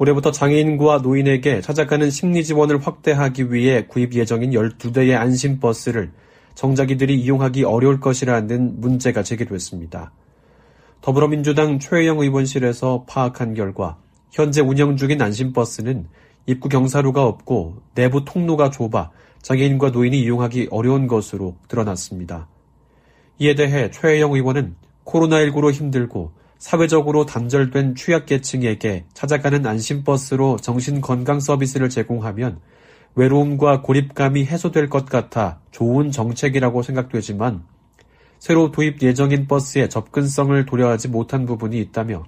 올해부터 장애인과 노인에게 찾아가는 심리 지원을 확대하기 위해 구입 예정인 12대의 안심버스를 정자기들이 이용하기 어려울 것이라는 문제가 제기됐습니다. 더불어민주당 최혜영 의원실에서 파악한 결과 현재 운영 중인 안심버스는 입구 경사로가 없고 내부 통로가 좁아 장애인과 노인이 이용하기 어려운 것으로 드러났습니다. 이에 대해 최혜영 의원은 코로나19로 힘들고 사회적으로 단절된 취약계층에게 찾아가는 안심버스로 정신건강 서비스를 제공하면 외로움과 고립감이 해소될 것 같아 좋은 정책이라고 생각되지만 새로 도입 예정인 버스의 접근성을 고려하지 못한 부분이 있다며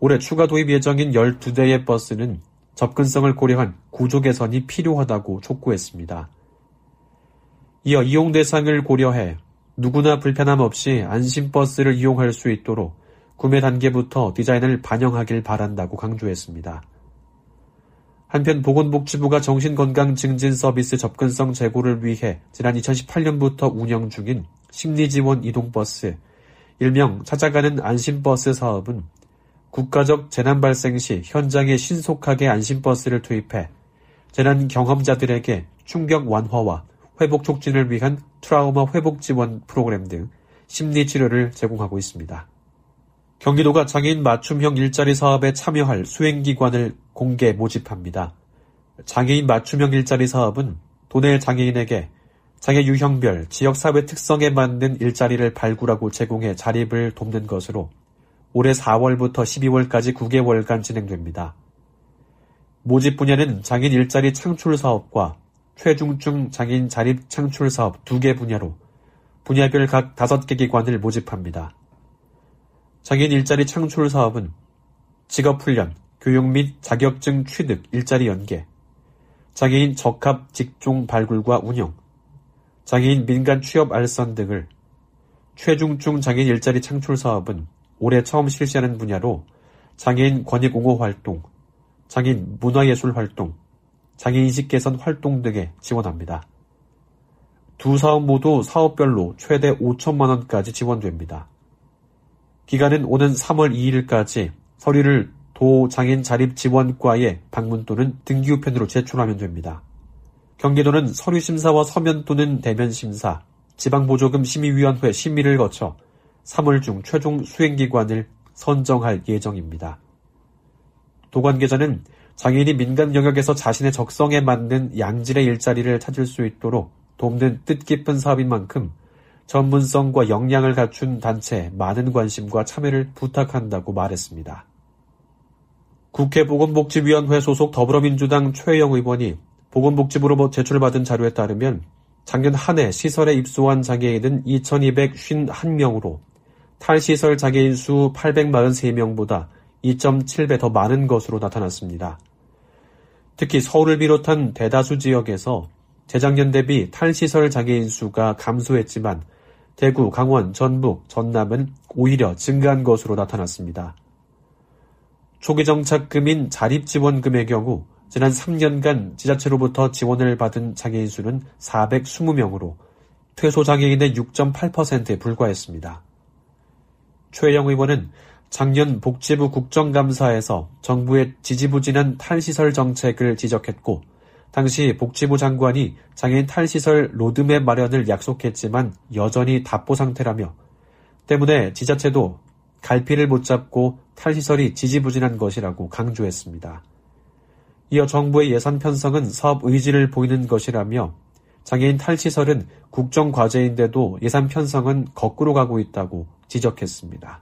올해 추가 도입 예정인 12대의 버스는 접근성을 고려한 구조 개선이 필요하다고 촉구했습니다. 이어 이용 대상을 고려해 누구나 불편함 없이 안심버스를 이용할 수 있도록 구매 단계부터 디자인을 반영하길 바란다고 강조했습니다. 한편 보건복지부가 정신건강 증진 서비스 접근성 제고를 위해 지난 2018년부터 운영 중인 심리지원 이동버스, 일명 찾아가는 안심버스 사업은 국가적 재난 발생 시 현장에 신속하게 안심버스를 투입해 재난 경험자들에게 충격 완화와 회복 촉진을 위한 트라우마 회복 지원 프로그램 등 심리 치료를 제공하고 있습니다. 경기도가 장애인 맞춤형 일자리 사업에 참여할 수행기관을 공개 모집합니다. 장애인 맞춤형 일자리 사업은 도내 장애인에게 장애 유형별 지역사회 특성에 맞는 일자리를 발굴하고 제공해 자립을 돕는 것으로 올해 4월부터 12월까지 9개월간 진행됩니다. 모집 분야는 장애인 일자리 창출 사업과 최중증 장애인 자립 창출 사업 두 개 분야로 분야별 각 5개 기관을 모집합니다. 장애인 일자리 창출 사업은 직업훈련, 교육 및 자격증 취득, 일자리 연계, 장애인 적합 직종 발굴과 운영, 장애인 민간 취업 알선 등을 최중증 장애인 일자리 창출 사업은 올해 처음 실시하는 분야로 장애인 권익 옹호 활동, 장애인 문화예술 활동, 장애인식 개선 활동 등에 지원합니다. 두 사업 모두 사업별로 최대 5천만 원까지 지원됩니다. 기간은 오는 3월 2일까지 서류를 도장애인 자립 지원과에 방문 또는 등기 우편으로 제출하면 됩니다. 경기도는 서류 심사와 서면 또는 대면 심사, 지방보조금 심의위원회 심의를 거쳐 3월 중 최종 수행기관을 선정할 예정입니다. 도 관계자는 장애인이 민간 영역에서 자신의 적성에 맞는 양질의 일자리를 찾을 수 있도록 돕는 뜻깊은 사업인 만큼 전문성과 역량을 갖춘 단체에 많은 관심과 참여를 부탁한다고 말했습니다. 국회 보건복지위원회 소속 더불어민주당 최영 의원이 보건복지부로 제출받은 자료에 따르면 작년 한 해 시설에 입소한 장애인은 2251명으로 탈시설 장애인 수 843명보다 2.7배 더 많은 것으로 나타났습니다. 특히 서울을 비롯한 대다수 지역에서 재작년 대비 탈시설 장애인 수가 감소했지만 대구, 강원, 전북, 전남은 오히려 증가한 것으로 나타났습니다. 초기 정착금인 자립지원금의 경우 지난 3년간 지자체로부터 지원을 받은 장애인 수는 420명으로 퇴소 장애인의 6.8%에 불과했습니다. 최영 의원은 작년 복지부 국정감사에서 정부의 지지부진한 탈시설 정책을 지적했고 당시 복지부 장관이 장애인 탈시설 로드맵 마련을 약속했지만 여전히 답보 상태라며 때문에 지자체도 갈피를 못 잡고 탈시설이 지지부진한 것이라고 강조했습니다. 이어 정부의 예산 편성은 사업 의지를 보이는 것이라며 장애인 탈시설은 국정과제인데도 예산 편성은 거꾸로 가고 있다고 지적했습니다.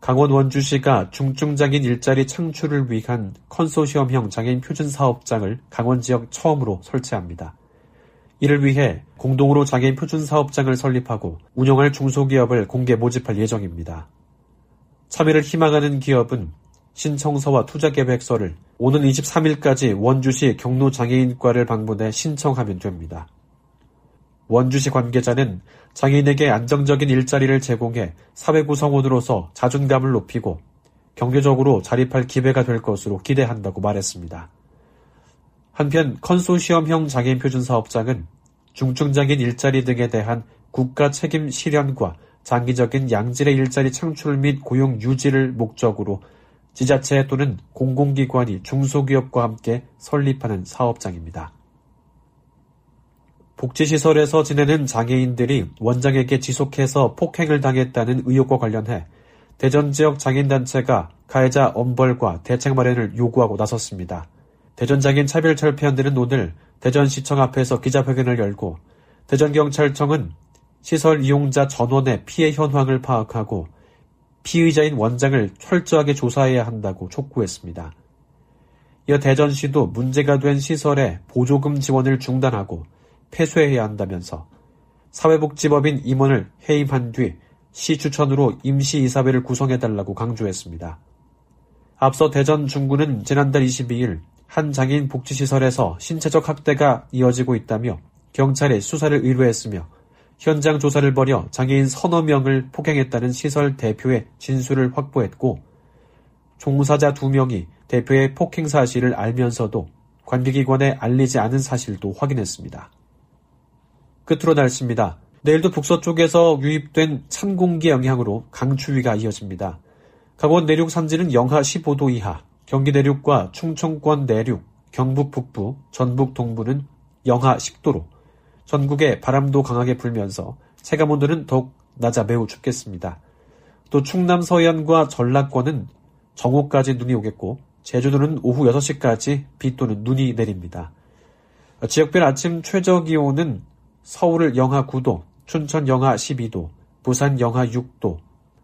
강원 원주시가 중증장애인 일자리 창출을 위한 컨소시엄형 장애인 표준 사업장을 강원 지역 처음으로 설치합니다. 이를 위해 공동으로 장애인 표준 사업장을 설립하고 운영할 중소기업을 공개 모집할 예정입니다. 참여를 희망하는 기업은 신청서와 투자 계획서를 오는 23일까지 원주시 경로장애인과를 방문해 신청하면 됩니다. 원주시 관계자는 장애인에게 안정적인 일자리를 제공해 사회 구성원으로서 자존감을 높이고 경제적으로 자립할 기회가 될 것으로 기대한다고 말했습니다. 한편 컨소시엄형 장애인 표준 사업장은 중증장애인 일자리 등에 대한 국가 책임 실현과 장기적인 양질의 일자리 창출 및 고용 유지를 목적으로 지자체 또는 공공기관이 중소기업과 함께 설립하는 사업장입니다. 복지시설에서 지내는 장애인들이 원장에게 지속해서 폭행을 당했다는 의혹과 관련해 대전 지역 장애인단체가 가해자 엄벌과 대책 마련을 요구하고 나섰습니다. 대전장애인 차별철폐연대는 오늘 대전시청 앞에서 기자회견을 열고 대전경찰청은 시설 이용자 전원의 피해 현황을 파악하고 피의자인 원장을 철저하게 조사해야 한다고 촉구했습니다. 이어 대전시도 문제가 된 시설에 보조금 지원을 중단하고 폐쇄해야 한다면서 사회복지법인 임원을 해임한 뒤 시 추천으로 임시이사회를 구성해달라고 강조했습니다. 앞서 대전 중구는 지난달 22일 한 장애인 복지시설에서 신체적 학대가 이어지고 있다며 경찰에 수사를 의뢰했으며 현장 조사를 벌여 장애인 서너 명을 폭행했다는 시설 대표의 진술을 확보했고 종사자 두 명이 대표의 폭행 사실을 알면서도 관계기관에 알리지 않은 사실도 확인했습니다. 끝으로 날씨입니다. 내일도 북서쪽에서 유입된 찬 공기 영향으로 강추위가 이어집니다. 강원 내륙 산지는 영하 15도 이하, 경기 내륙과 충청권 내륙, 경북 북부, 전북 동부는 영하 10도로 전국에 바람도 강하게 불면서 체감온도는 더욱 낮아 매우 춥겠습니다. 또 충남 서해안과 전라권은 정오까지 눈이 오겠고 제주도는 오후 6시까지 비 또는 눈이 내립니다. 지역별 아침 최저 기온은 서울을 영하 9도, 춘천 영하 12도, 부산 영하 6도,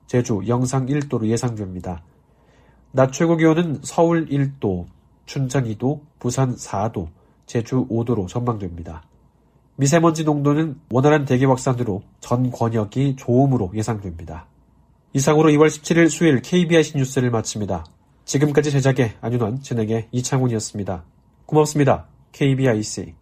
제주 영상 1도로 예상됩니다. 낮 최고 기온은 서울 1도, 춘천 2도, 부산 4도, 제주 5도로 전망됩니다. 미세먼지 농도는 원활한 대기 확산으로 전 권역이 좋음으로 예상됩니다. 이상으로 2월 17일 수요일 KBIC 뉴스를 마칩니다. 지금까지 제작의 안윤원, 진행의 이창훈이었습니다. 고맙습니다. KBIC.